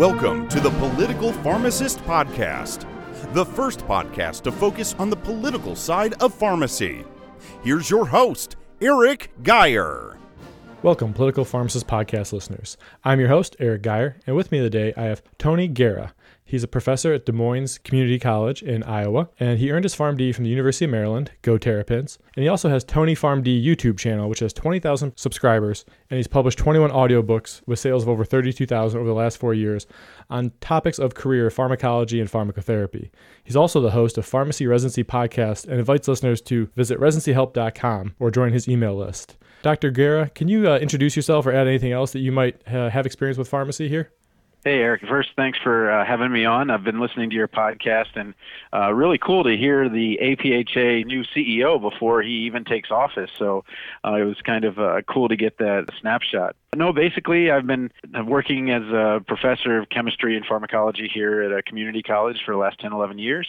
Welcome to the Political Pharmacist Podcast, the first podcast to focus on the political side of pharmacy. Here's your host, Eric Geyer. Welcome, Political Pharmacist Podcast listeners. I'm your host, Eric Geyer, and with me today I have Tony Guerra. He's a professor at Des Moines Community College in Iowa, and he earned his PharmD from the University of Maryland, Go Terrapins. And he also has Tony PharmD YouTube channel, which has 20,000 subscribers, and he's published 21 audiobooks with sales of over 32,000 over the last four years on topics of career pharmacology and pharmacotherapy. He's also the host of Pharmacy Residency Podcast and invites listeners to visit residencyhelp.com or join his email list. Dr. Guerra, can you uh, introduce yourself or add anything else that you might uh, have experience with pharmacy here? Hey, Eric. First, thanks for uh, having me on. I've been listening to your podcast, and uh, really cool to hear the APHA new CEO before he even takes office. So uh, it was kind of uh, cool to get that snapshot. No, basically, I've been working as a professor of chemistry and pharmacology here at a community college for the last 10, 11 years.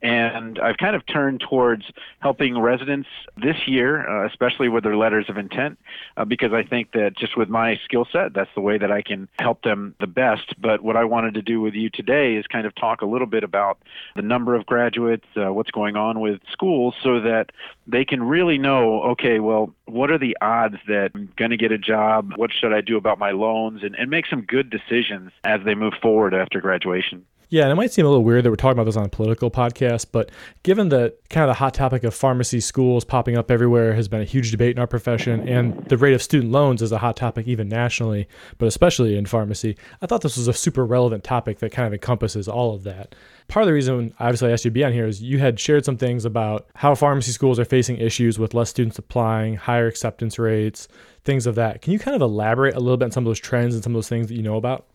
And I've kind of turned towards helping residents this year, uh, especially with their letters of intent, uh, because I think that just with my skill set, that's the way that I can help them the best. But what I wanted to do with you today is kind of talk a little bit about the number of graduates, uh, what's going on with schools, so that they can really know okay, well, what are the odds that I'm going to get a job? What should I do about my loans? And, and make some good decisions as they move forward after graduation. Yeah, and it might seem a little weird that we're talking about this on a political podcast, but given that kind of the hot topic of pharmacy schools popping up everywhere has been a huge debate in our profession, and the rate of student loans is a hot topic even nationally, but especially in pharmacy, I thought this was a super relevant topic that kind of encompasses all of that. Part of the reason, I obviously, I asked you to be on here is you had shared some things about how pharmacy schools are facing issues with less students applying, higher acceptance rates, things of that. Can you kind of elaborate a little bit on some of those trends and some of those things that you know about?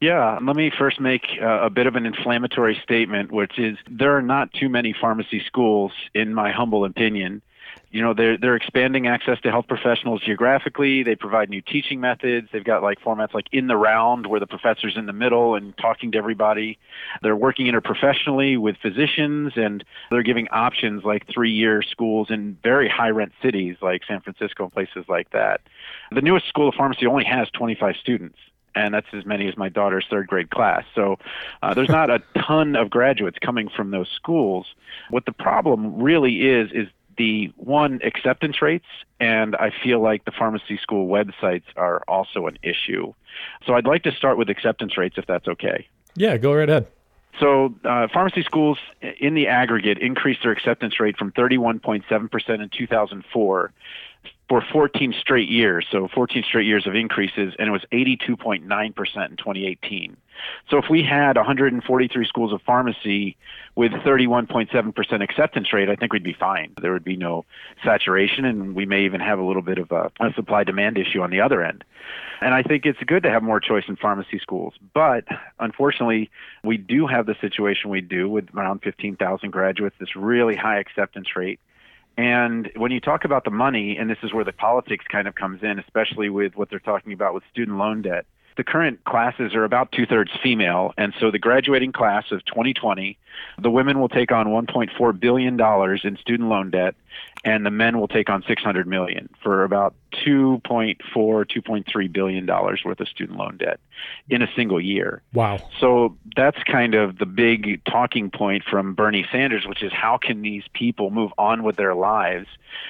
Yeah, let me first make uh, a bit of an inflammatory statement, which is there are not too many pharmacy schools, in my humble opinion. You know, they're they're expanding access to health professionals geographically. They provide new teaching methods. They've got like formats like in the round, where the professor's in the middle and talking to everybody. They're working interprofessionally with physicians, and they're giving options like three-year schools in very high-rent cities like San Francisco and places like that. The newest school of pharmacy only has 25 students and that's as many as my daughter's third grade class. So uh, there's not a ton of graduates coming from those schools. What the problem really is is the one acceptance rates, and I feel like the pharmacy school websites are also an issue. So I'd like to start with acceptance rates, if that's okay. Yeah, go right ahead. So, uh, pharmacy schools in the aggregate increased their acceptance rate from 31.7% in 2004 for 14 straight years, so 14 straight years of increases, and it was 82.9% in 2018. So if we had 143 schools of pharmacy with 31.7% acceptance rate, I think we'd be fine. There would be no saturation, and we may even have a little bit of a, a supply demand issue on the other end. And I think it's good to have more choice in pharmacy schools. But unfortunately, we do have the situation we do with around 15,000 graduates, this really high acceptance rate. And when you talk about the money, and this is where the politics kind of comes in, especially with what they're talking about with student loan debt, the current classes are about two thirds female. And so the graduating class of 2020, the women will take on $1.4 billion in student loan debt, and the men will take on 600 million for about 2.4 2.3 billion dollars worth of student loan debt in a single year. Wow. So that's kind of the big talking point from bernie sanders which is how can these people move on with their lives?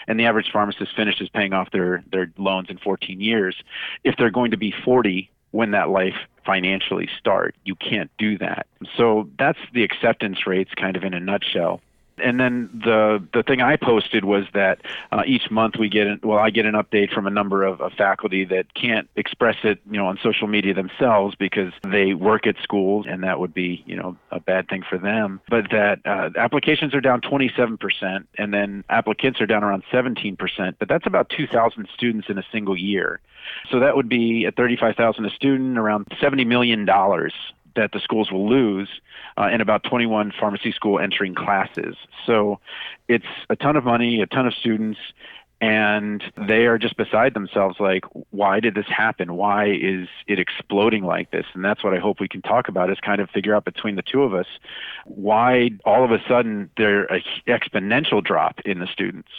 And the average pharmacist finishes paying off their their loans in 14 years. If they're going to be 40 when that life financially start you can't do that. So that's the acceptance rates kind of in a nutshell and then the the thing I posted was that uh, each month we get well I get an update from a number of, of faculty that can't express it you know on social media themselves because they work at schools and that would be you know a bad thing for them. But that uh, applications are down 27 percent and then applicants are down around 17 percent. But that's about 2,000 students in a single year. So that would be at 35,000 a student, around 70 million dollars that the schools will lose uh, in about 21 pharmacy school entering classes. So it's a ton of money, a ton of students, and they are just beside themselves like why did this happen? Why is it exploding like this? And that's what i hope we can talk about is kind of figure out between the two of us why all of a sudden there an exponential drop in the students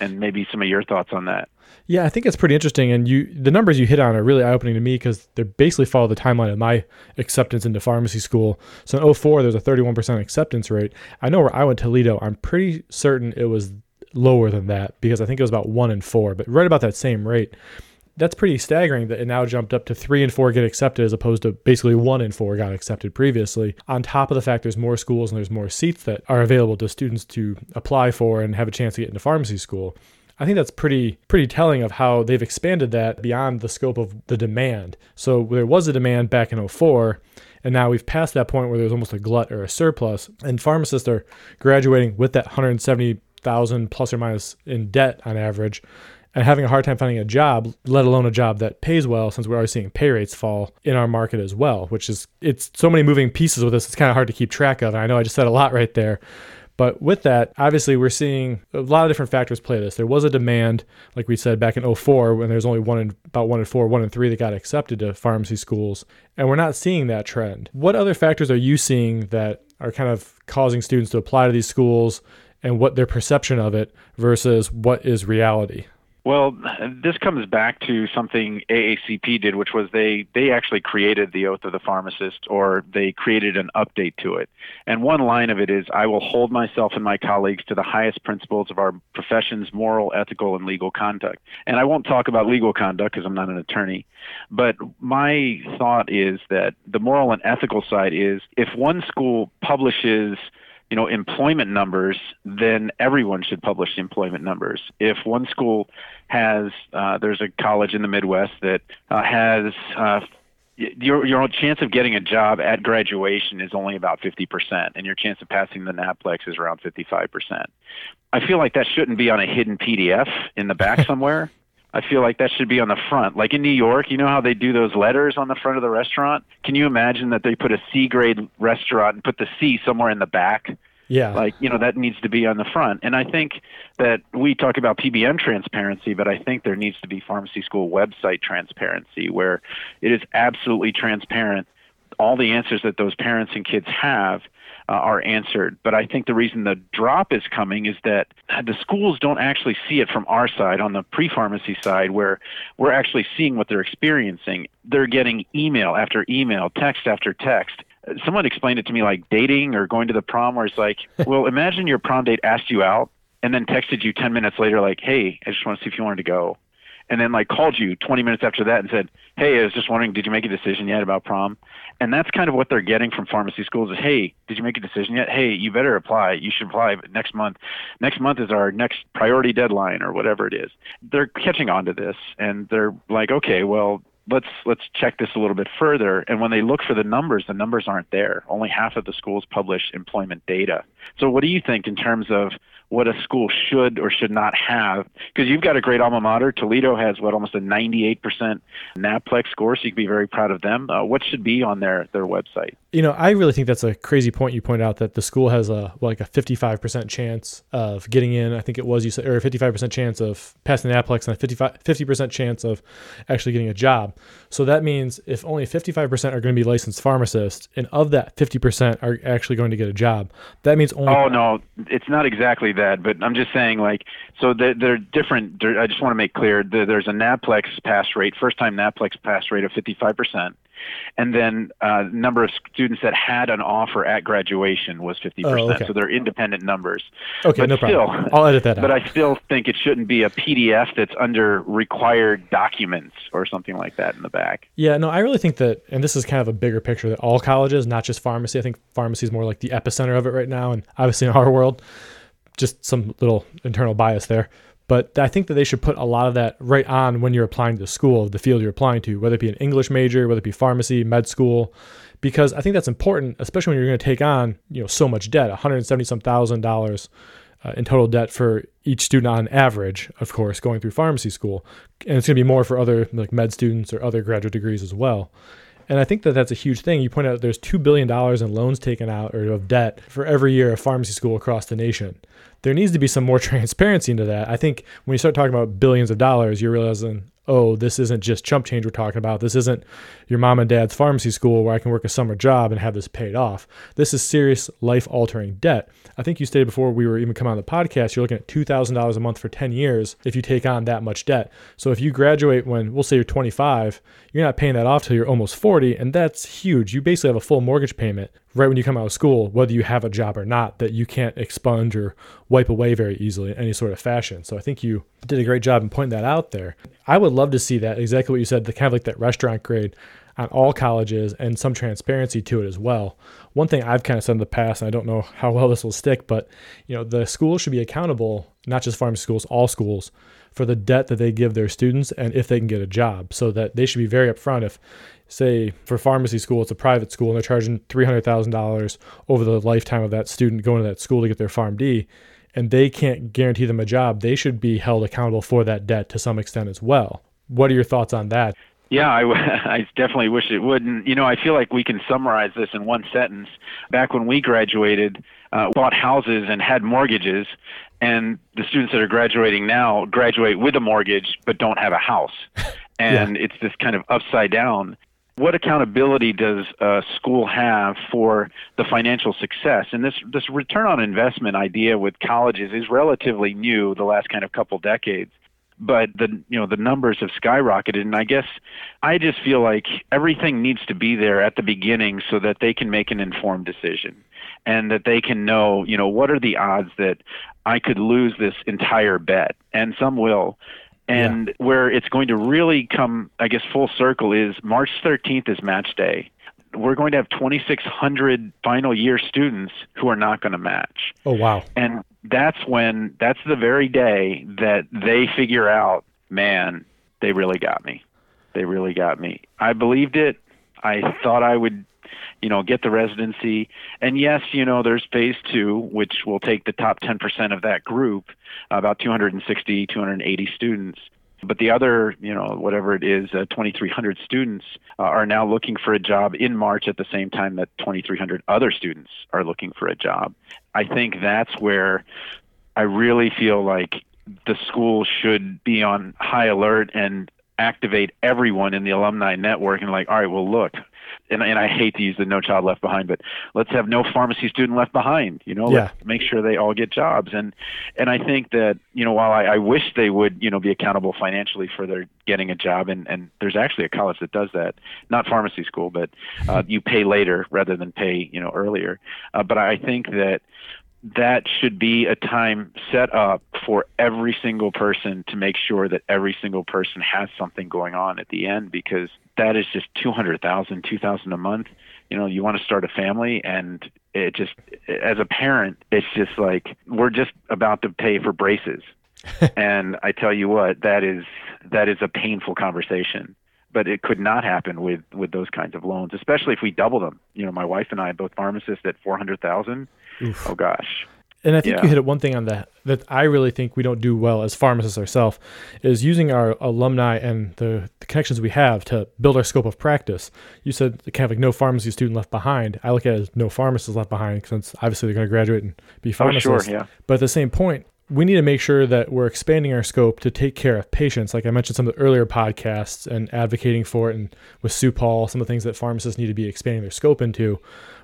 and maybe some of your thoughts on that. Yeah, I think it's pretty interesting, and you the numbers you hit on are really eye opening to me because they basically follow the timeline of my acceptance into pharmacy school. So in 04, there's a 31% acceptance rate. I know where I went to Toledo, I'm pretty certain it was lower than that because I think it was about one in four, but right about that same rate. That's pretty staggering that it now jumped up to three and four get accepted as opposed to basically one in four got accepted previously. On top of the fact there's more schools and there's more seats that are available to students to apply for and have a chance to get into pharmacy school. I think that's pretty pretty telling of how they've expanded that beyond the scope of the demand. So there was a demand back in 04 and now we've passed that point where there's almost a glut or a surplus and pharmacists are graduating with that 170,000 plus or minus in debt on average and having a hard time finding a job, let alone a job that pays well, since we're already seeing pay rates fall in our market as well, which is it's so many moving pieces with this, it's kind of hard to keep track of. And I know I just said a lot right there. But with that, obviously, we're seeing a lot of different factors play this. There was a demand, like we said back in 04, when there's only one in about one in four, one in three that got accepted to pharmacy schools, and we're not seeing that trend. What other factors are you seeing that are kind of causing students to apply to these schools, and what their perception of it versus what is reality? Well, this comes back to something AACP did, which was they they actually created the oath of the pharmacist, or they created an update to it. And one line of it is, "I will hold myself and my colleagues to the highest principles of our profession's moral, ethical, and legal conduct." And I won't talk about legal conduct because I'm not an attorney, but my thought is that the moral and ethical side is if one school publishes you know employment numbers, then everyone should publish employment numbers. If one school has, uh, there's a college in the Midwest that uh, has. Uh, your your chance of getting a job at graduation is only about 50%, and your chance of passing the NAPLEX is around 55%. I feel like that shouldn't be on a hidden PDF in the back somewhere. I feel like that should be on the front. Like in New York, you know how they do those letters on the front of the restaurant? Can you imagine that they put a C grade restaurant and put the C somewhere in the back? Yeah. Like, you know, that needs to be on the front. And I think that we talk about PBM transparency, but I think there needs to be pharmacy school website transparency where it is absolutely transparent. All the answers that those parents and kids have uh, are answered. But I think the reason the drop is coming is that the schools don't actually see it from our side, on the pre pharmacy side, where we're actually seeing what they're experiencing. They're getting email after email, text after text. Someone explained it to me like dating or going to the prom, where it's like, well, imagine your prom date asked you out and then texted you 10 minutes later, like, hey, I just want to see if you wanted to go and then like called you 20 minutes after that and said, "Hey, I was just wondering, did you make a decision yet about prom?" And that's kind of what they're getting from pharmacy schools is, "Hey, did you make a decision yet? Hey, you better apply. You should apply next month. Next month is our next priority deadline or whatever it is." They're catching on to this and they're like, "Okay, well, let's let's check this a little bit further. And when they look for the numbers the numbers aren't there. Only half of the schools publish employment data. So what do you think in terms of what a school should or should not have. Because you've got a great alma mater. Toledo has what almost a 98% NAPLEX score, so you can be very proud of them. Uh, what should be on their their website? You know, I really think that's a crazy point you point out that the school has a like a 55% chance of getting in. I think it was you said, or a 55% chance of passing the NAPLEX and a 55 50% chance of actually getting a job. So that means if only 55% are going to be licensed pharmacists, and of that 50% are actually going to get a job, that means only. Oh no, it's not exactly that, but I'm just saying like so they're, they're different. I just want to make clear that there's a NAPLEX pass rate, first time NAPLEX pass rate of 55% and then uh, number of students that had an offer at graduation was 50%. Oh, okay. So they're independent numbers. Okay, but no still, problem. I'll edit that out. But I still think it shouldn't be a PDF that's under required documents or something like that in the back. Yeah, no, I really think that, and this is kind of a bigger picture that all colleges, not just pharmacy. I think pharmacy is more like the epicenter of it right now, and obviously in our world, just some little internal bias there. But I think that they should put a lot of that right on when you're applying to school, the field you're applying to, whether it be an English major, whether it be pharmacy, med school, because I think that's important, especially when you're going to take on you know so much debt, 170 some thousand dollars uh, in total debt for each student on average, of course, going through pharmacy school, and it's going to be more for other like med students or other graduate degrees as well. And I think that that's a huge thing. You point out there's $2 billion in loans taken out or of debt for every year of pharmacy school across the nation. There needs to be some more transparency into that. I think when you start talking about billions of dollars, you're realizing, oh, this isn't just chump change we're talking about. This isn't your mom and dad's pharmacy school where I can work a summer job and have this paid off. This is serious life altering debt. I think you stated before we were even coming on the podcast, you're looking at $2,000 a month for 10 years if you take on that much debt. So if you graduate when, we'll say you're 25, you're not paying that off till you're almost 40, and that's huge. You basically have a full mortgage payment right when you come out of school, whether you have a job or not, that you can't expunge or wipe away very easily in any sort of fashion. So I think you did a great job in pointing that out there. I would love to see that, exactly what you said, the kind of like that restaurant grade on all colleges and some transparency to it as well. One thing I've kind of said in the past, and I don't know how well this will stick, but you know, the schools should be accountable, not just pharmacy schools, all schools, for the debt that they give their students and if they can get a job. So that they should be very upfront if say for pharmacy school it's a private school and they're charging $300,000 over the lifetime of that student going to that school to get their PharmD and they can't guarantee them a job, they should be held accountable for that debt to some extent as well. What are your thoughts on that? Yeah, I, I definitely wish it wouldn't. you know, I feel like we can summarize this in one sentence. Back when we graduated, uh, bought houses and had mortgages, and the students that are graduating now graduate with a mortgage but don't have a house. And yeah. it's this kind of upside down what accountability does a school have for the financial success? And this this return on investment idea with colleges is relatively new the last kind of couple decades. But the you know the numbers have skyrocketed, and I guess I just feel like everything needs to be there at the beginning so that they can make an informed decision, and that they can know you know what are the odds that I could lose this entire bet, and some will, and yeah. where it's going to really come, I guess, full circle is March 13th is match day. We're going to have 2,600 final year students who are not going to match. Oh, wow. And that's when, that's the very day that they figure out, man, they really got me. They really got me. I believed it. I thought I would you know, get the residency. And yes, you know, there's phase two, which will take the top 10% of that group, about 260, 280 students. But the other, you know, whatever it is, uh, 2,300 students uh, are now looking for a job in March at the same time that 2,300 other students are looking for a job. I think that's where I really feel like the school should be on high alert and activate everyone in the alumni network and like, all right, well, look, and, and I hate to use the no child left behind, but let's have no pharmacy student left behind. You know, yeah. let's make sure they all get jobs. And and I think that you know while I, I wish they would you know be accountable financially for their getting a job, and and there's actually a college that does that, not pharmacy school, but uh, you pay later rather than pay you know earlier. Uh, but I think that that should be a time set up for every single person to make sure that every single person has something going on at the end because that is just 200,000 2000 a month. You know you want to start a family and it just as a parent it's just like we're just about to pay for braces. And i tell you what that is that is a painful conversation but it could not happen with with those kinds of loans especially if we double them you know my wife and i both pharmacists at 400,000 oh gosh and I think yeah. you hit it one thing on that that I really think we don't do well as pharmacists ourselves is using our alumni and the, the, connections we have to build our scope of practice. You said kind of like no pharmacy student left behind. I look at it as no pharmacist left behind since obviously they're going to graduate and be pharmacists. Oh, sure, yeah. But at the same point, we need to make sure that we're expanding our scope to take care of patients. Like I mentioned some of the earlier podcasts and advocating for it, and with Sue Paul, some of the things that pharmacists need to be expanding their scope into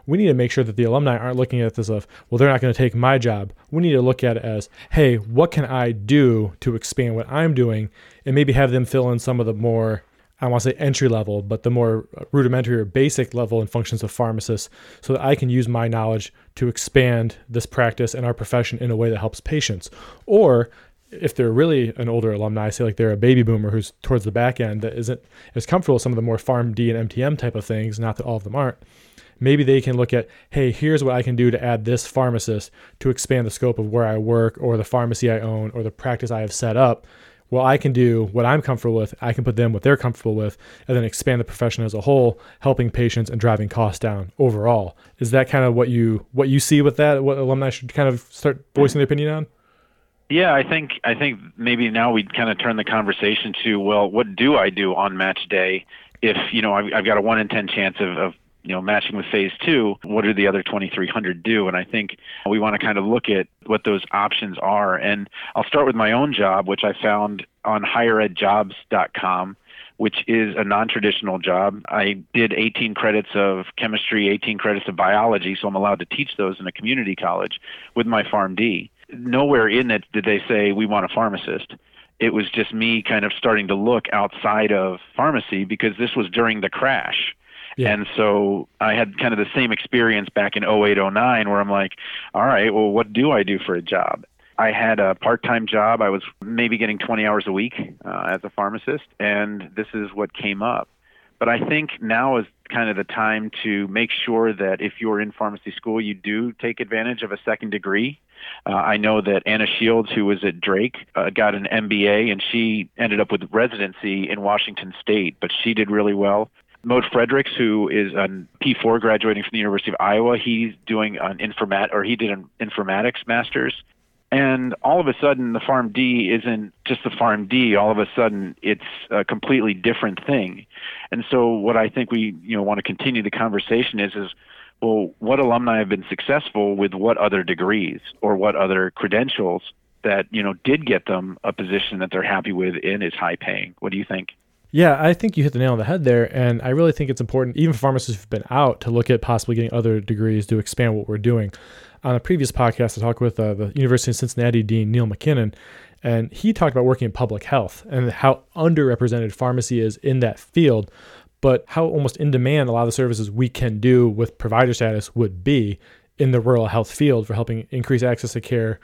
we need to make sure that the alumni aren't looking at this of, well, they're not going to take my job. We need to look at it as, hey, what can I do to expand what I'm doing? And maybe have them fill in some of the more, I want to say entry level, but the more rudimentary or basic level and functions of pharmacists so that I can use my knowledge to expand this practice and our profession in a way that helps patients. Or if they're really an older alumni, say like they're a baby boomer who's towards the back end that isn't as comfortable with some of the more PharmD and MTM type of things, not that all of them aren't, maybe they can look at, hey, here's what I can do to add this pharmacist to expand the scope of where I work or the pharmacy I own or the practice I have set up. Well, I can do what I'm comfortable with. I can put them what they're comfortable with, and then expand the profession as a whole, helping patients and driving costs down overall. Is that kind of what you what you see with that? What alumni should kind of start voicing their opinion on? Yeah, I think I think maybe now we kind of turn the conversation to well, what do I do on match day if you know I've, I've got a one in ten chance of, of you know, matching with phase two, what do the other 2,300 do? And I think we want to kind of look at what those options are. And I'll start with my own job, which I found on higheredjobs.com which is a non-traditional job. I did 18 credits of chemistry, 18 credits of biology, so I'm allowed to teach those in a community college with my PharmD. Nowhere in it did they say we want a pharmacist it was just me kind of starting to look outside of pharmacy because this was during the crash. Yeah. And so I had kind of the same experience back in 08, 09 where I'm like, all right, well, what do I do for a job? I had a part time job. I was maybe getting 20 hours a week uh, as a pharmacist, and this is what came up. But I think now is kind of the time to make sure that if you're in pharmacy school, you do take advantage of a second degree. Uh, I know that Anna Shields, who was at Drake, uh, got an MBA and she ended up with residency in Washington State, but she did really well. Mode Fredericks, who is a P4 graduating from the University of Iowa, he's doing an informat or he did an informatics master's. And all of a sudden, the PharmD isn't just the PharmD. All of a sudden, it's a completely different thing. And so, what I think we you know want to continue the conversation is is well, what alumni have been successful with what other degrees or what other credentials that you know did get them a position that they're happy with and is high paying. What do you think? Yeah, I think you hit the nail on the head there. And I really think it's important, even for pharmacists who've been out, to look at possibly getting other degrees to expand what we're doing. On a previous podcast, I talked with uh, the University of Cincinnati Dean Neil MacKinnon, and he talked about working in public health and how underrepresented pharmacy is in that field but how almost in demand a lot of the services we can do with provider status would be in the rural health field for helping increase access to care,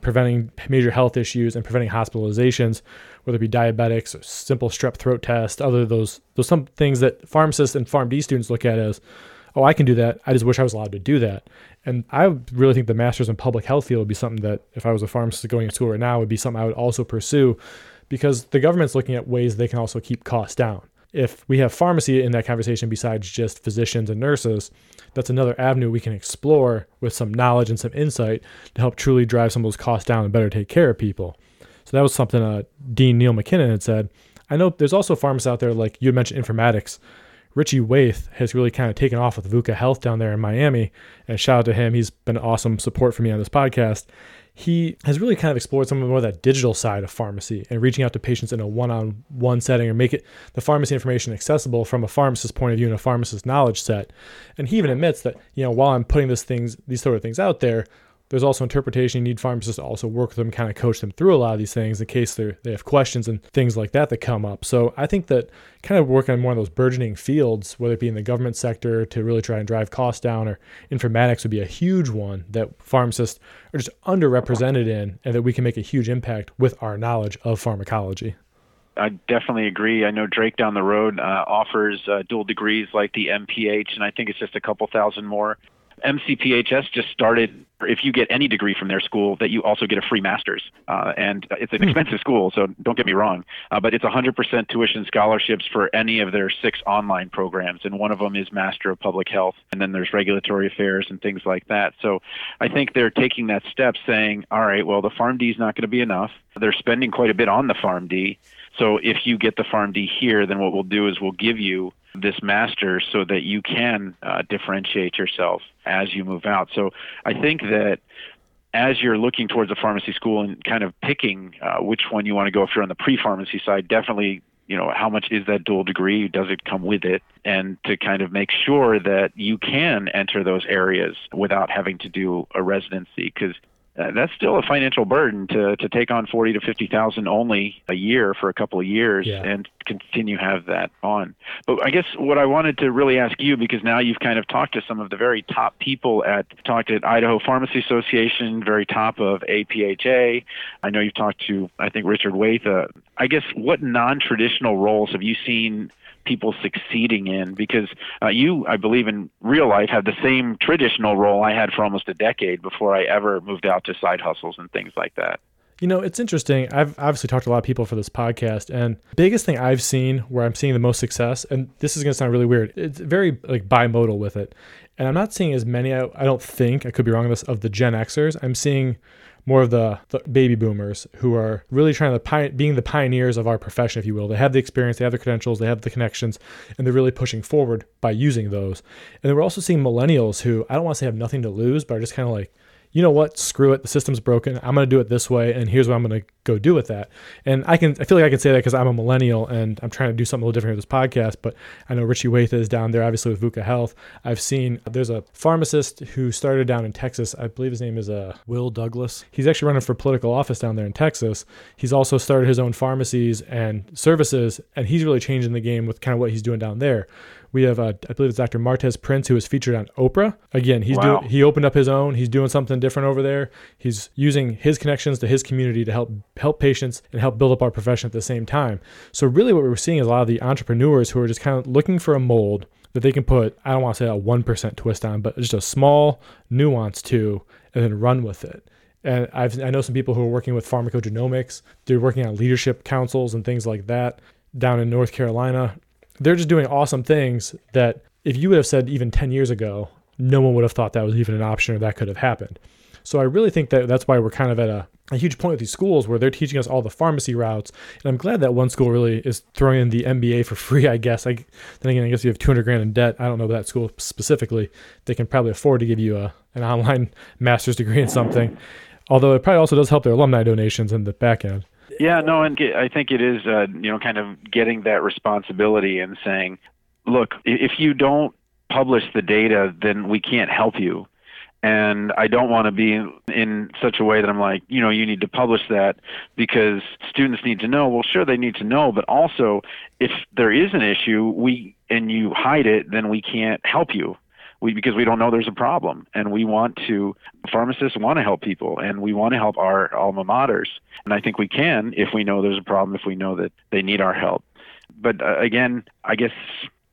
preventing major health issues, and preventing hospitalizations, whether it be diabetics, or simple strep throat test, other those those some things that pharmacists and PharmD students look at as, oh, I can do that. I just wish I was allowed to do that. And I really think the master's in public health field would be something that, if I was a pharmacist going to school right now, would be something I would also pursue, because the government's looking at ways they can also keep costs down if we have pharmacy in that conversation besides just physicians and nurses, that's another avenue we can explore with some knowledge and some insight to help truly drive some of those costs down and better take care of people. That was something uh, Dean Neil MacKinnon had said. I know there's also pharmacists out there, like you mentioned informatics. Richie Waith has really kind of taken off with VUCA Health down there in Miami. And shout out to him. He's been awesome support for me on this podcast he has really kind of explored some of more of that digital side of pharmacy and reaching out to patients in a one-on-one setting or make it the pharmacy information accessible from a pharmacist's point of view and a pharmacist's knowledge set. And he even admits that, you know, while I'm putting this things these sort of things out there, there's also interpretation. You need pharmacists to also work with them, kind of coach them through a lot of these things in case they they have questions and things like that that come up. So I think that kind of working on more of those burgeoning fields, whether it be in the government sector to really try and drive costs down, or informatics would be a huge one that pharmacists are just underrepresented in, and that we can make a huge impact with our knowledge of pharmacology. I definitely agree. I know Drake down the road uh, offers uh, dual degrees like the MPH, and I think it's just a couple thousand more MCPHS just started. If you get any degree from their school, that you also get a free master's, uh, and it's an hmm. expensive school. So don't get me wrong, uh, but it's 100% tuition scholarships for any of their six online programs, and one of them is Master of Public Health, and then there's Regulatory Affairs and things like that. So I think they're taking that step, saying, all right, well the PharmD is not going to be enough. They're spending quite a bit on the PharmD. So if you get the PharmD here, then what we'll do is we'll give you this master so that you can uh, differentiate yourself as you move out. So I think that as you're looking towards a pharmacy school and kind of picking uh, which one you want to go if you're on the pre-pharmacy side, definitely you know how much is that dual degree does it come with it and to kind of make sure that you can enter those areas without having to do a residency because uh, that's still a financial burden to to take on forty to fifty thousand only a year for a couple of years yeah. and continue have that on. But I guess what I wanted to really ask you because now you've kind of talked to some of the very top people at talked at Idaho Pharmacy Association, very top of APHA. I know you've talked to I think Richard Waith. Uh, I guess what non-traditional roles have you seen people succeeding in because uh, you, I believe, in real life have the same traditional role I had for almost a decade before I ever moved out to side hustles and things like that. You know, it's interesting. I've obviously talked to a lot of people for this podcast, and biggest thing I've seen where I'm seeing the most success, and this is going to sound really weird, it's very like bimodal with it. And I'm not seeing as many, I, I don't think, I could be wrong on this, of the Gen Xers. I'm seeing more of the, the baby boomers who are really trying to pi- being the pioneers of our profession, if you will. They have the experience, they have the credentials, they have the connections, and they're really pushing forward by using those. And then we're also seeing millennials who I don't want to say have nothing to lose, but are just kind of like, you know what, screw it, the system's broken. I'm going to do it this way, and here's what I'm going to go do with that. And I can, I feel like I can say that because I'm a millennial and I'm trying to do something a little different with this podcast. But I know Richie Waithe is down there, obviously with VUCA Health. I've seen there's a pharmacist who started down in Texas. I believe his name is uh, Will Douglas. He's actually running for political office down there in Texas. He's also started his own pharmacies and services, and he's really changing the game with kind of what he's doing down there. We have, uh, I believe it's Dr. Martez Prince, who was featured on Oprah. Again, he's wow. doing, he opened up his own. He's doing something different over there. He's using his connections to his community to help help patients and help build up our profession at the same time. So really, what we're seeing is a lot of the entrepreneurs who are just kind of looking for a mold that they can put. I don't want to say a one percent twist on, but just a small nuance to, and then run with it. And I've, I know some people who are working with pharmacogenomics. They're working on leadership councils and things like that down in North Carolina they're just doing awesome things that if you would have said even 10 years ago, no one would have thought that was even an option or that could have happened. So I really think that that's why we're kind of at a, a huge point with these schools where they're teaching us all the pharmacy routes. And I'm glad that one school really is throwing in the MBA for free, I guess. I, then again, I guess you have 200 grand in debt. I don't know that school specifically. They can probably afford to give you a, an online master's degree in something. Although it probably also does help their alumni donations in the back end. Yeah, no, and I think it is, uh, you know, kind of getting that responsibility and saying, look, if you don't publish the data, then we can't help you. And I don't want to be in such a way that I'm like, you know, you need to publish that because students need to know. Well, sure, they need to know, but also if there is an issue, we and you hide it, then we can't help you we because we don't know there's a problem and we want to pharmacists want to help people and we want to help our alma maters and i think we can if we know there's a problem if we know that they need our help but uh, again i guess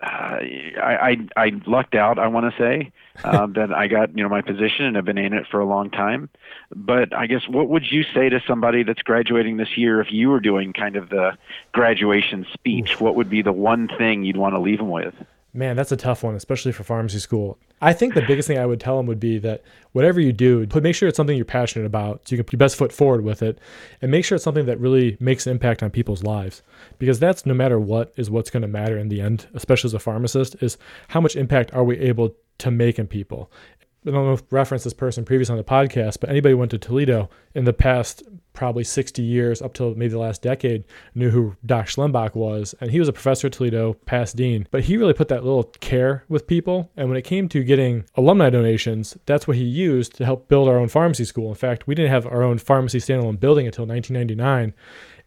uh, I, I I lucked out. I want to say um, that I got you know my position and have been in it for a long time. But I guess what would you say to somebody that's graduating this year if you were doing kind of the graduation speech? What would be the one thing you'd want to leave them with? Man, that's a tough one, especially for pharmacy school. I think the biggest thing I would tell them would be that whatever you do, put make sure it's something you're passionate about, so you can put your best foot forward with it, and make sure it's something that really makes an impact on people's lives. Because that's no matter what is what's going to matter in the end, especially as a pharmacist, is how much impact are we able to make in people. I don't know if referenced this person previous on the podcast, but anybody who went to Toledo in the past probably 60 years up till maybe the last decade knew who Doc Schlembach was. And he was a professor at Toledo, past dean, but he really put that little care with people. And when it came to getting alumni donations, that's what he used to help build our own pharmacy school. In fact, we didn't have our own pharmacy standalone building until 1999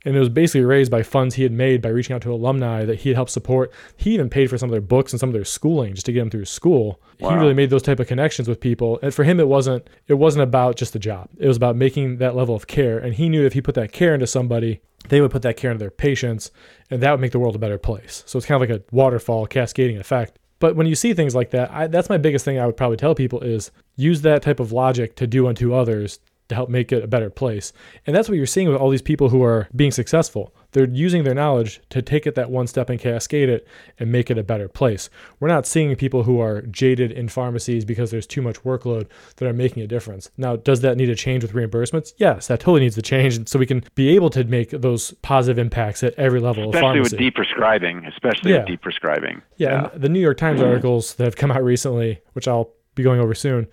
and it was basically raised by funds he had made by reaching out to alumni that he had helped support. He even paid for some of their books and some of their schooling just to get them through school. Wow. He really made those type of connections with people, and for him, it wasn't it wasn't about just the job. It was about making that level of care, and he knew if he put that care into somebody, they would put that care into their patients, and that would make the world a better place. So it's kind of like a waterfall cascading effect. But when you see things like that, I, that's my biggest thing I would probably tell people is use that type of logic to do unto others to help make it a better place. And that's what you're seeing with all these people who are being successful. They're using their knowledge to take it that one step and cascade it and make it a better place. We're not seeing people who are jaded in pharmacies because there's too much workload that are making a difference. Now, does that need to change with reimbursements? Yes, that totally needs to change so we can be able to make those positive impacts at every level especially of pharmacy. with deprescribing, especially yeah. with deprescribing. Yeah, yeah. the New York Times mm-hmm. articles that have come out recently, which I'll be going over soon,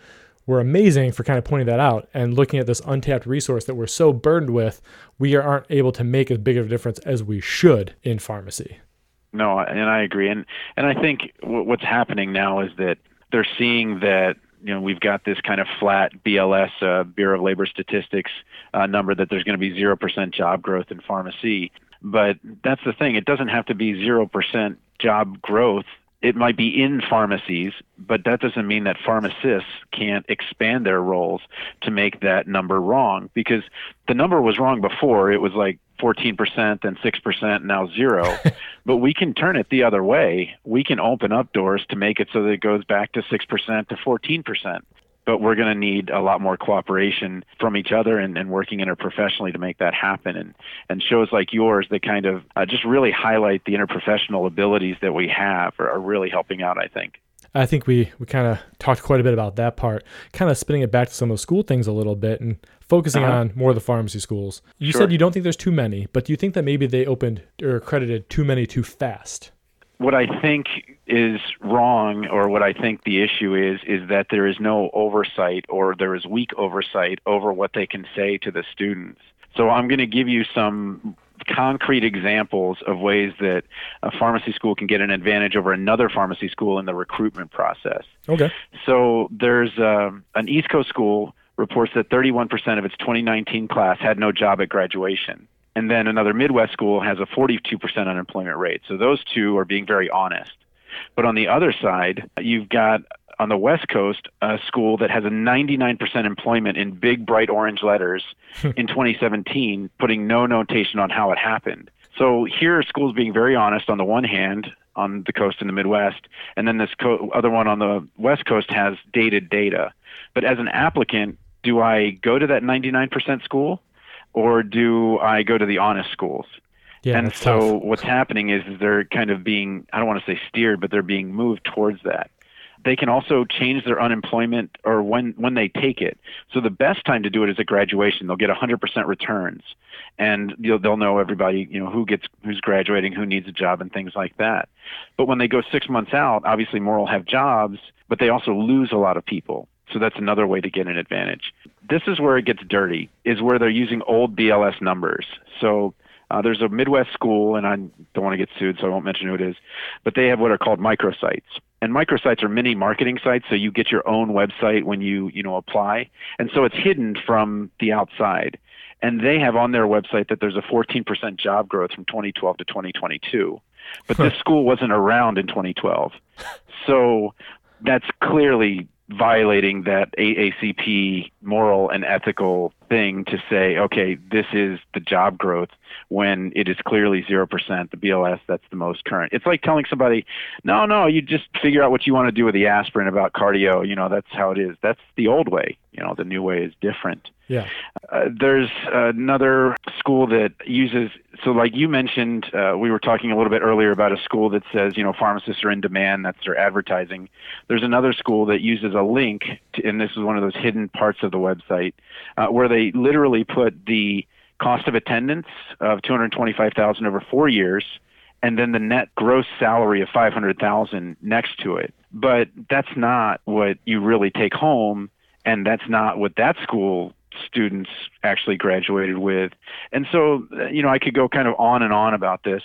were amazing for kind of pointing that out and looking at this untapped resource that we're so burdened with, we aren't able to make as big of a difference as we should in pharmacy. No, and I agree, and and I think what's happening now is that they're seeing that you know we've got this kind of flat BLS uh, Bureau of Labor Statistics uh, number that there's going to be zero percent job growth in pharmacy, but that's the thing; it doesn't have to be zero percent job growth it might be in pharmacies, but that doesn't mean that pharmacists can't expand their roles to make that number wrong because the number was wrong before. It was like 14%, then 6%, now zero. but we can turn it the other way. We can open up doors to make it so that it goes back to 6% to 14% but we're going to need a lot more cooperation from each other and, and working interprofessionally to make that happen. And, and shows like yours that kind of uh, just really highlight the interprofessional abilities that we have are, are really helping out, I think. I think we, we kind of talked quite a bit about that part, kind of spinning it back to some of the school things a little bit and focusing Uh-huh. on more of the pharmacy schools. You Sure. said you don't think there's too many, but do you think that maybe they opened or accredited too many too fast? what I think is wrong, or what I think the issue is, is that there is no oversight, or there is weak oversight over what they can say to the students. So I'm going to give you some concrete examples of ways that a pharmacy school can get an advantage over another pharmacy school in the recruitment process. Okay. So there's um, an East Coast school reports that 31% of its 2019 class had no job at graduation. And then another Midwest school has a 42% unemployment rate. So those two are being very honest. But on the other side, you've got on the West Coast a school that has a 99% employment in big bright orange letters hmm. in 2017, putting no notation on how it happened. So here are schools being very honest on the one hand on the coast in the Midwest, and then this co- other one on the West Coast has dated data. But as an applicant, do I go to that 99% school or do I go to the honest schools? Yeah, and so tough. what's happening is, is they're kind of being I don't want to say steered, but they're being moved towards that. They can also change their unemployment or when when they take it. So the best time to do it is at graduation. They'll get 100% returns, and you'll, they'll know everybody you know who gets who's graduating, who needs a job, and things like that. But when they go six months out, obviously more will have jobs, but they also lose a lot of people. So that's another way to get an advantage. This is where it gets dirty, is where they're using old BLS numbers. So uh, there's a Midwest school, and I don't want to get sued, so I won't mention who it is, but they have what are called microsites. And microsites are mini marketing sites, so you get your own website when you you know apply, and so it's hidden from the outside. And they have on their website that there's a 14% job growth from 2012 to 2022, but this school wasn't around in 2012, so that's clearly violating that AACP moral and ethical thing to say, okay, this is the job growth when it is clearly 0%. The BLS, that's the most current. It's like telling somebody, no, no, you just figure out what you want to do with the aspirin about cardio. You know, that's how it is. That's the old way. You know, the new way is different. Yeah. Uh, there's another school that uses so like you mentioned uh, we were talking a little bit earlier about a school that says you know pharmacists are in demand that's their advertising there's another school that uses a link to, and this is one of those hidden parts of the website uh, where they literally put the cost of attendance of 225000 over four years and then the net gross salary of 500000 next to it but that's not what you really take home and that's not what that school students actually graduated with. And so, you know, I could go kind of on and on about this,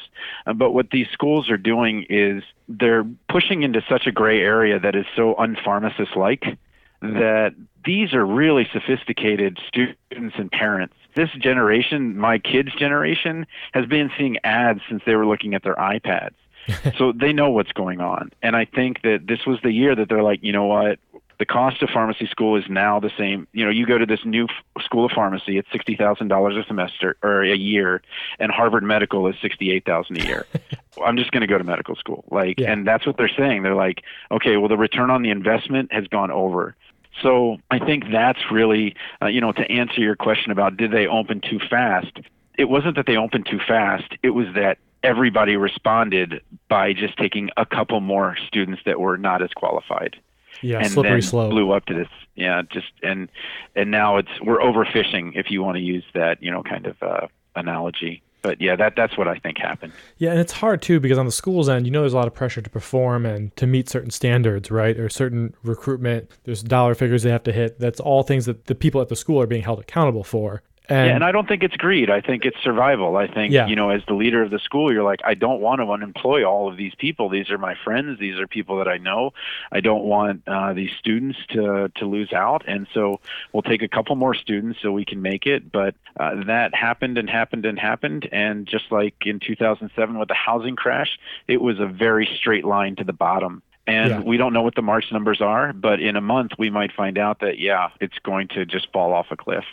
but what these schools are doing is they're pushing into such a gray area that is so unpharmacist like that these are really sophisticated students and parents. This generation, my kids' generation, has been seeing ads since they were looking at their iPads. so they know what's going on. And I think that this was the year that they're like, you know what? The cost of pharmacy school is now the same. You know, you go to this new f- school of pharmacy, it's sixty thousand dollars a semester or a year, and Harvard Medical is sixty-eight thousand a year. I'm just going to go to medical school, like, Yeah. and that's what they're saying. They're like, okay, well, the return on the investment has gone over. So I think that's really, uh, you know, to answer your question about did they open too fast? It wasn't that they opened too fast. It was that everybody responded by just taking a couple more students that were not as qualified Yeah. and slippery then slope. blew up to this yeah just and and now it's we're overfishing if you want to use that you know kind of uh analogy but yeah that that's what i think happened Yeah, and it's hard too because on the school's end, you know, there's a lot of pressure to perform and to meet certain standards, right? Or certain recruitment. There's dollar figures they have to hit. That's all things that the people at the school are being held accountable for. And, yeah, and I don't think it's greed. I think it's survival. I think, Yeah. you know, as the leader of the school, you're like, I don't want to unemploy all of these people. These are my friends. These are people that I know. I don't want uh, these students to to lose out. And so we'll take a couple more students so we can make it. But uh, that happened and happened and happened. And just like in 2007 with the housing crash, it was a very straight line to the bottom. And Yeah. we don't know what the March numbers are, but in a month we might find out that yeah, it's going to just fall off a cliff.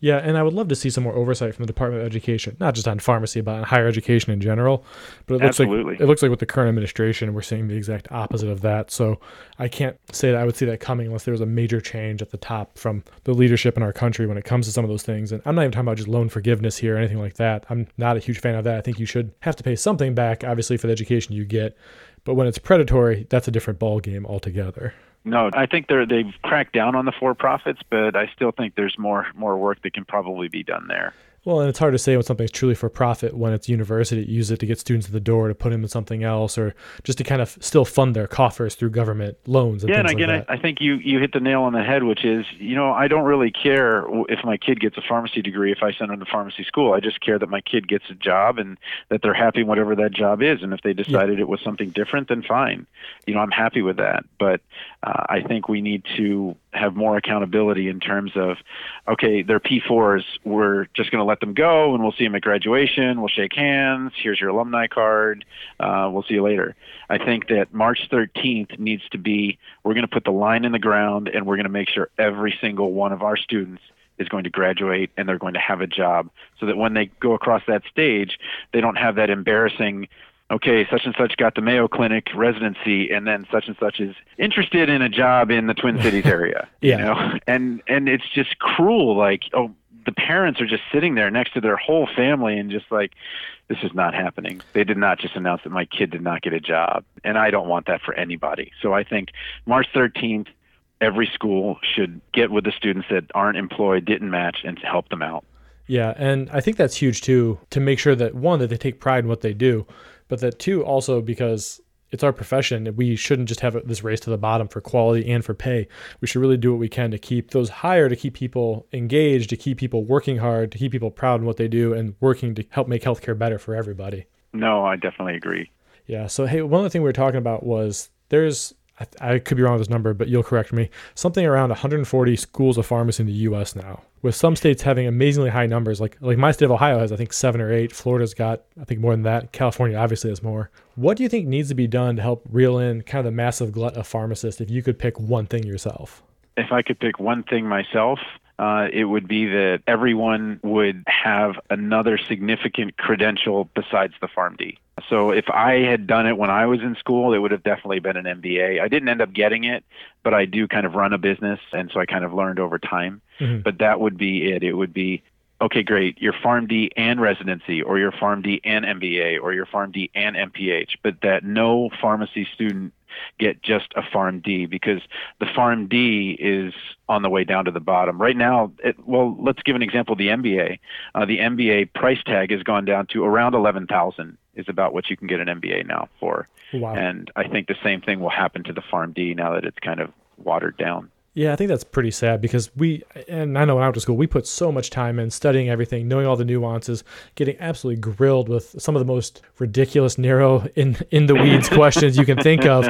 Yeah, and I would love to see some more oversight from the Department of Education, not just on pharmacy, but on higher education in general. But it looks Absolutely. like it looks like with the current administration, we're seeing the exact opposite of that. So I can't say that I would see that coming unless there was a major change at the top from the leadership in our country when it comes to some of those things. And I'm not even talking about just loan forgiveness here or anything like that. I'm not a huge fan of that. I think you should have to pay something back, obviously, for the education you get. But when it's predatory, that's a different ball game altogether. No, I think they're they've cracked down on the for profits, but I still think there's more more work that can probably be done there. Well, and it's hard to say when something's truly for profit when it's university use it to get students to the door to put them in something else or just to kind of still fund their coffers through government loans. And yeah, and again, like I, I think you you hit the nail on the head, which is you know I don't really care if my kid gets a pharmacy degree if I send them to pharmacy school. I just care that my kid gets a job and that they're happy whatever that job is. And if they decided yeah. it was something different, then fine. You know, I'm happy with that. But uh, I think we need to have more accountability in terms of okay, they're P4s. We're just going to let them go and we'll we'll see them at graduation. We'll shake hands. Here's your alumni card. Uh, we'll see you later. I think that March 13th needs to be we're going to put the line in the ground and we're going to make sure every single one of our students is going to graduate and they're going to have a job so that when they go across that stage, they don't have that embarrassing okay, such and such got the Mayo Clinic residency, and then such and such is interested in a job in the Twin Cities area. yeah. You know, and and it's just cruel. Like, oh, the parents are just sitting there next to their whole family and just like this is not happening they did not just announce that my kid did not get a job and i don't want that for anybody so i think march 13th every school should get with the students that aren't employed didn't match and help them out yeah and i think that's huge too to make sure that one that they take pride in what they do but that too also because it's our profession. We shouldn't just have this race to the bottom for quality and for pay. We should really do what we can to keep those higher, to keep people engaged, to keep people working hard, to keep people proud in what they do, and working to help make healthcare better for everybody. No, I definitely agree. Yeah. So, hey, one other thing we were talking about was there's I, could be wrong with this number, but you'll correct me. Something around 140 schools of pharmacy in the U.S. now, with some states having amazingly high numbers. Like like my state of Ohio has I think seven or eight. Florida's got I think more than that. California obviously has more. What do you think needs to be done to help reel in kind of the massive glut of pharmacists? If you could pick one thing yourself. If I could pick one thing myself, uh, it would be that everyone would have another significant credential besides the PharmD. So if I had done it when I was in school, it would have definitely been an MBA. I didn't end up getting it, but I do kind of run a business, and so I kind of learned over time. Mm-hmm. But that would be it. It would be okay, great, your PharmD and residency, or your PharmD and MBA, or your PharmD and MPH, but that no pharmacy student get just a PharmD because the PharmD is on the way down to the bottom right now. It, well, let's give an example. The MBA, uh, the MBA price tag has gone down to around eleven thousand. Is about what you can get an MBA now for. Wow. And I think the same thing will happen to the PharmD now that it's kind of watered down. Yeah, I think that's pretty sad because we, and I know when I went to school, we put so much time in studying everything, knowing all the nuances, getting absolutely grilled with some of the most ridiculous, narrow, in in the weeds questions you can think of,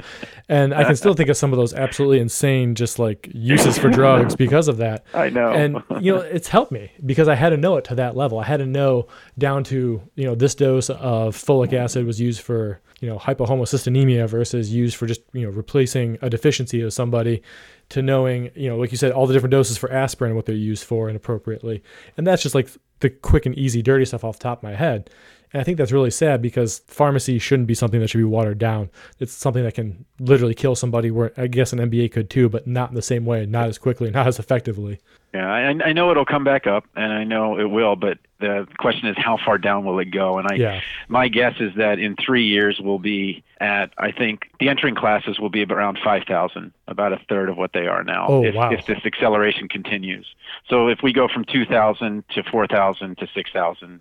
and I can still think of some of those absolutely insane, just like uses for drugs because of that. I know, and you know, it's helped me because I had to know it to that level. I had to know down to you know this dose of folic acid was used for you know hypohomocystinemia versus used for just you know replacing a deficiency of somebody to knowing you know like you said all the different doses for aspirin and what they're used for and appropriately. And that's just like the quick and easy dirty stuff off the top of my head and I think that's really sad because pharmacy shouldn't be something that should be watered down. It's something that can literally kill somebody. Where I guess an MBA could too, but not in the same way, not as quickly, not as effectively. Yeah, I, I know it'll come back up, and I know it will. But the question is, how far down will it go? And I, yeah. my guess is that in three years we'll be at. I think the entering classes will be around five thousand, about a third of what they are now. Oh, if, wow. if this acceleration continues. So if we go from two thousand to four thousand to six thousand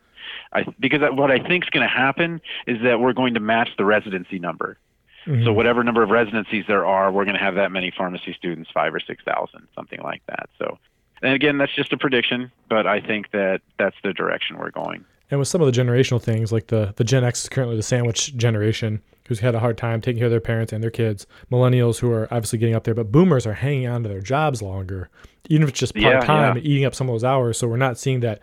I, because what I think is going to happen is that we're going to match the residency number. Mm-hmm. So whatever number of residencies there are, we're going to have that many pharmacy students, five or six thousand, something like that. So, and again, that's just a prediction, but I think that that's the direction we're going. And with some of the generational things, like the the Gen X is currently the sandwich generation, who's had a hard time taking care of their parents and their kids. Millennials who are obviously getting up there, but Boomers are hanging on to their jobs longer, even if it's just part time, yeah, yeah. eating up some of those hours. So we're not seeing that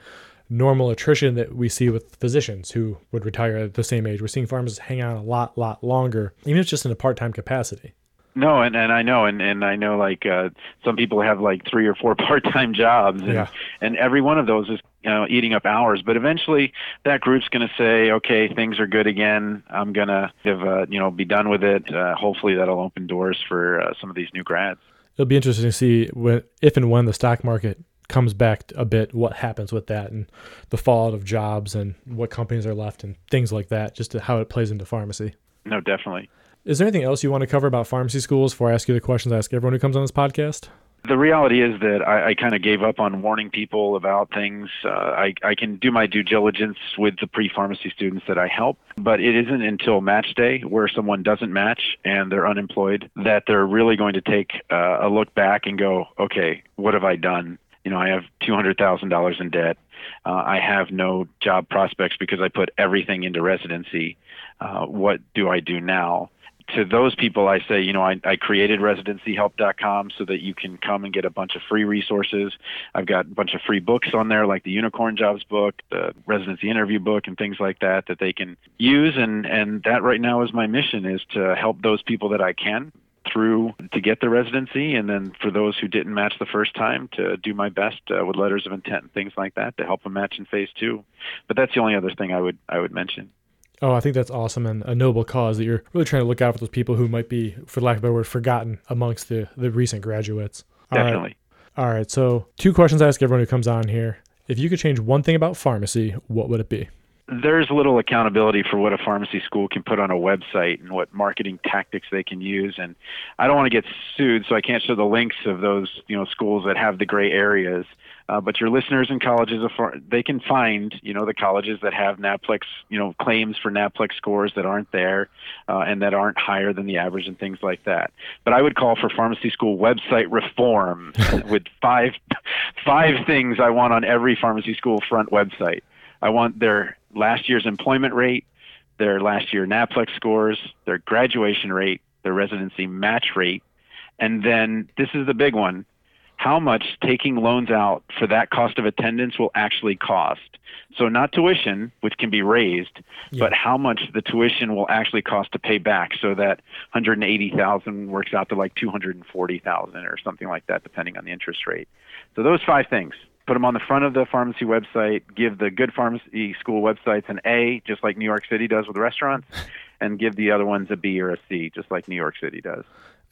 normal attrition that we see with physicians who would retire at the same age. We're seeing pharmacists hang on a lot, lot longer, even if it's just in a part time capacity. No, and, and I know, and, and I know, like uh, some people have like three or four part-time jobs, and, yeah. and every one of those is you know eating up hours. But eventually, that group's going to say, okay, things are good again. I'm going to uh, you know be done with it. Uh, hopefully, that'll open doors for uh, some of these new grads. It'll be interesting to see when, if and when the stock market comes back a bit what happens with that and the fallout of jobs and what companies are left and things like that just how it plays into pharmacy no definitely Is there anything else you want to cover about pharmacy schools before I ask you the questions I ask everyone who comes on this podcast? The reality is that I, I kind of gave up on warning people about things. Uh, I, I can do my due diligence with the pre pharmacy students that I help, but it isn't until match day where someone doesn't match and they're unemployed that they're really going to take uh, a look back and go, okay, what have I done? You know, I have $200,000 in debt. Uh, I have no job prospects because I put everything into residency. Uh, what do I do now? to those people, I say, you know, I, I created residencyhelp.com so that you can come and get a bunch of free resources. I've got a bunch of free books on there, like the Unicorn Jobs book, the residency interview book, and things like that that they can use. And and that right now is my mission is to help those people that I can through to get the residency and then for those who didn't match the first time to do my best uh, with letters of intent and things like that to help them match in phase 2 but that's the only other thing I would I would mention Oh, I think that's awesome and a noble cause that you're really trying to look out for those people who might be, for lack of a better word, forgotten amongst the, the recent graduates. Definitely. All right. All right. So, two questions I ask everyone who comes on here. If you could change one thing about pharmacy, what would it be? There's little accountability for what a pharmacy school can put on a website and what marketing tactics they can use. And I don't want to get sued, so I can't show the links of those, you know, schools that have the gray areas. Uh, but your listeners in colleges, they can find, you know, the colleges that have NAPLEX, you know, claims for NAPLEX scores that aren't there uh, and that aren't higher than the average and things like that. But I would call for pharmacy school website reform with five, five things I want on every pharmacy school front website. I want their last year's employment rate, their last year NAPLEX scores, their graduation rate, their residency match rate, and then this is the big one how much taking loans out for that cost of attendance will actually cost. So not tuition, which can be raised, yeah. but how much the tuition will actually cost to pay back. So that 180,000 works out to like 240,000 or something like that, depending on the interest rate. So those five things. Put them on the front of the pharmacy website. Give the good pharmacy school websites an A, just like New York City does with restaurants, and give the other ones a B or a C, just like New York City does.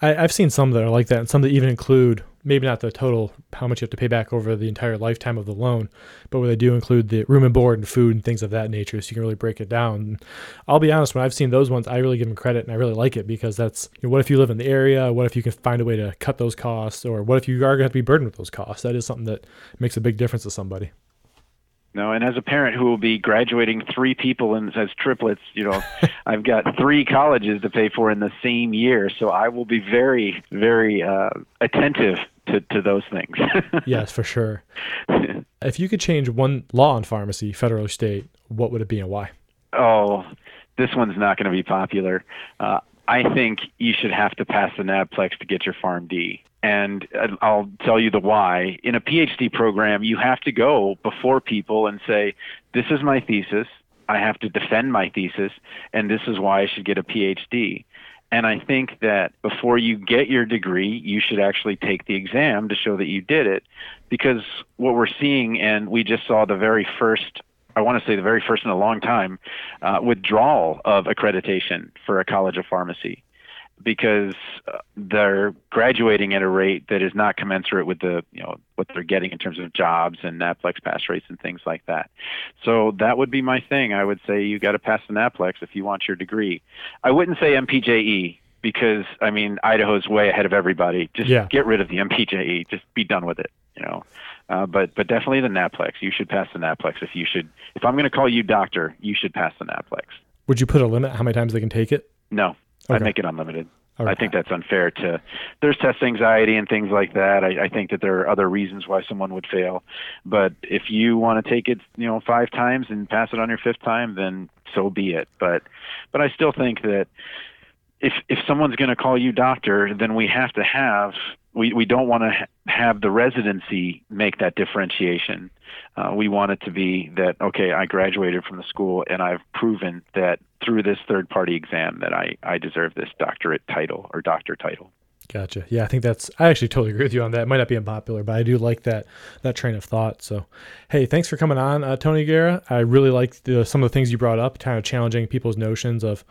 I, have seen some that are like that, and some that even include maybe not the total how much you have to pay back over the entire lifetime of the loan, but where they do include the room and board and food and things of that nature, so you can really break it down. And I'll be honest, when I've seen those ones, I really give them credit and I really like it because that's you know, what if you live in the area? What if you can find a way to cut those costs, or what if you are going to have to be burdened with those costs? That is something that makes a big difference to somebody. No, and as a parent who will be graduating three people in, as triplets, you know, I've got three colleges to pay for in the same year, so I will be very, very uh, attentive to, to those things. yes, for sure. if you could change one law in pharmacy, federal or state, what would it be and why? Oh, this one's not going to be popular. Uh, I think you should have to pass the NAPLEX to get your PharmD and I'll tell you the why. In a PhD program, you have to go before people and say, This is my thesis. I have to defend my thesis, and this is why I should get a PhD. And I think that before you get your degree, you should actually take the exam to show that you did it. Because what we're seeing, and we just saw the very first, I want to say the very first in a long time, uh, withdrawal of accreditation for a college of pharmacy because uh, they're graduating at a rate that is not commensurate with the you know what they're getting in terms of jobs and NAPLEX pass rates and things like that. So that would be my thing. I would say you got to pass the NAPLEX if you want your degree. I wouldn't say MPJE because I mean Idaho's way ahead of everybody. Just yeah. get rid of the MPJE. Just be done with it. You know. Uh, but but definitely the NAPLEX. You should pass the NAPLEX if you should. If I'm going to call you doctor, you should pass the NAPLEX. Would you put a limit how many times they can take it? No, Okay. I'd make it unlimited. I think that's unfair to. There's test anxiety and things like that. I, I think that there are other reasons why someone would fail, but if you want to take it, you know, five times and pass it on your fifth time, then so be it. But, but I still think that if if someone's going to call you doctor, then we have to have we, we don't want to ha- have the residency make that differentiation. Uh, we want it to be that okay, I graduated from the school and I've proven that through this third party exam that I, I deserve this doctorate title or doctor title. Gotcha. Yeah, I think that's. I actually totally agree with you on that. It might not be unpopular, but I do like that that train of thought. So, hey, thanks for coming on, uh, Tony Guerra. I really like some of the things you brought up, kind of challenging people's notions of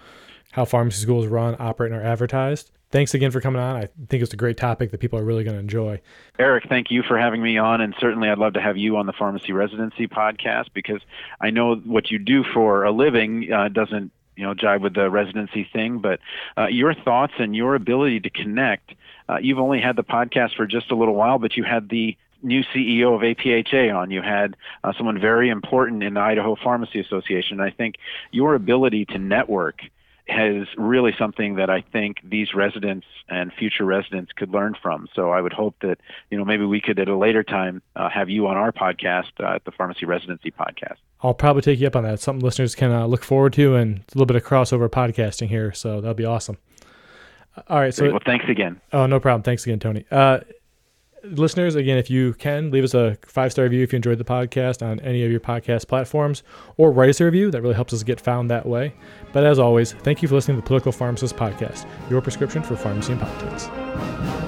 how pharmacy schools run, operate, and are advertised. Thanks again for coming on. I think it's a great topic that people are really going to enjoy. Eric, thank you for having me on, and certainly I'd love to have you on the Pharmacy Residency podcast because I know what you do for a living uh, doesn't you know jive with the residency thing, but uh, your thoughts and your ability to connect. Uh, you've only had the podcast for just a little while, but you had the new CEO of APHA on. You had uh, someone very important in the Idaho Pharmacy Association. I think your ability to network is really something that I think these residents and future residents could learn from. So I would hope that you know maybe we could at a later time uh, have you on our podcast, uh, the Pharmacy Residency Podcast. I'll probably take you up on that. It's something listeners can uh, look forward to, and a little bit of crossover podcasting here. So that'll be awesome. All right. So Great. well, thanks again. Oh, no problem. Thanks again, Tony. Listeners, again, if you can, leave us a five star review if you enjoyed the podcast on any of your podcast platforms, or write us a review. That really helps us get found that way. But as always, thank you for listening to the Political Pharmacist Podcast, your prescription for pharmacy and politics.